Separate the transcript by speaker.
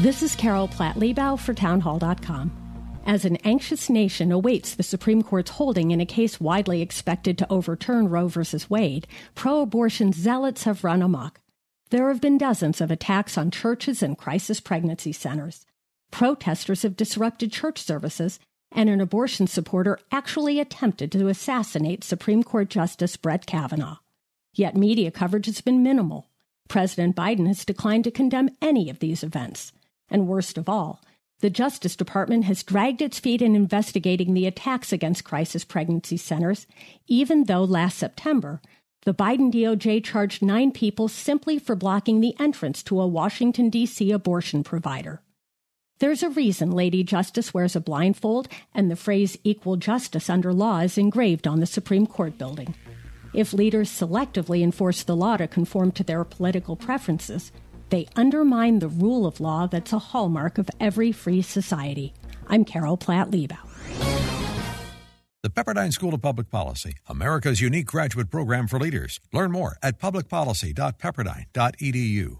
Speaker 1: This is Carol Platt Liebau for Townhall.com. As an anxious nation awaits the Supreme Court's holding in a case widely expected to overturn Roe v. Wade, pro abortion zealots have run amok. There have been dozens of attacks on churches and crisis pregnancy centers. Protesters have disrupted church services, and an abortion supporter actually attempted to assassinate Supreme Court Justice Brett Kavanaugh. Yet media coverage has been minimal. President Biden has declined to condemn any of these events. And worst of all, the Justice Department has dragged its feet in investigating the attacks against crisis pregnancy centers, even though last September, the Biden DOJ charged nine people simply for blocking the entrance to a Washington, D.C. abortion provider. There's a reason Lady Justice wears a blindfold and the phrase equal justice under law is engraved on the Supreme Court building. If leaders selectively enforce the law to conform to their political preferences, they undermine the rule of law that's a hallmark of every free society. I'm Carol Platt Liebau.
Speaker 2: The Pepperdine School of Public Policy, America's unique graduate program for leaders. Learn more at publicpolicy.pepperdine.edu.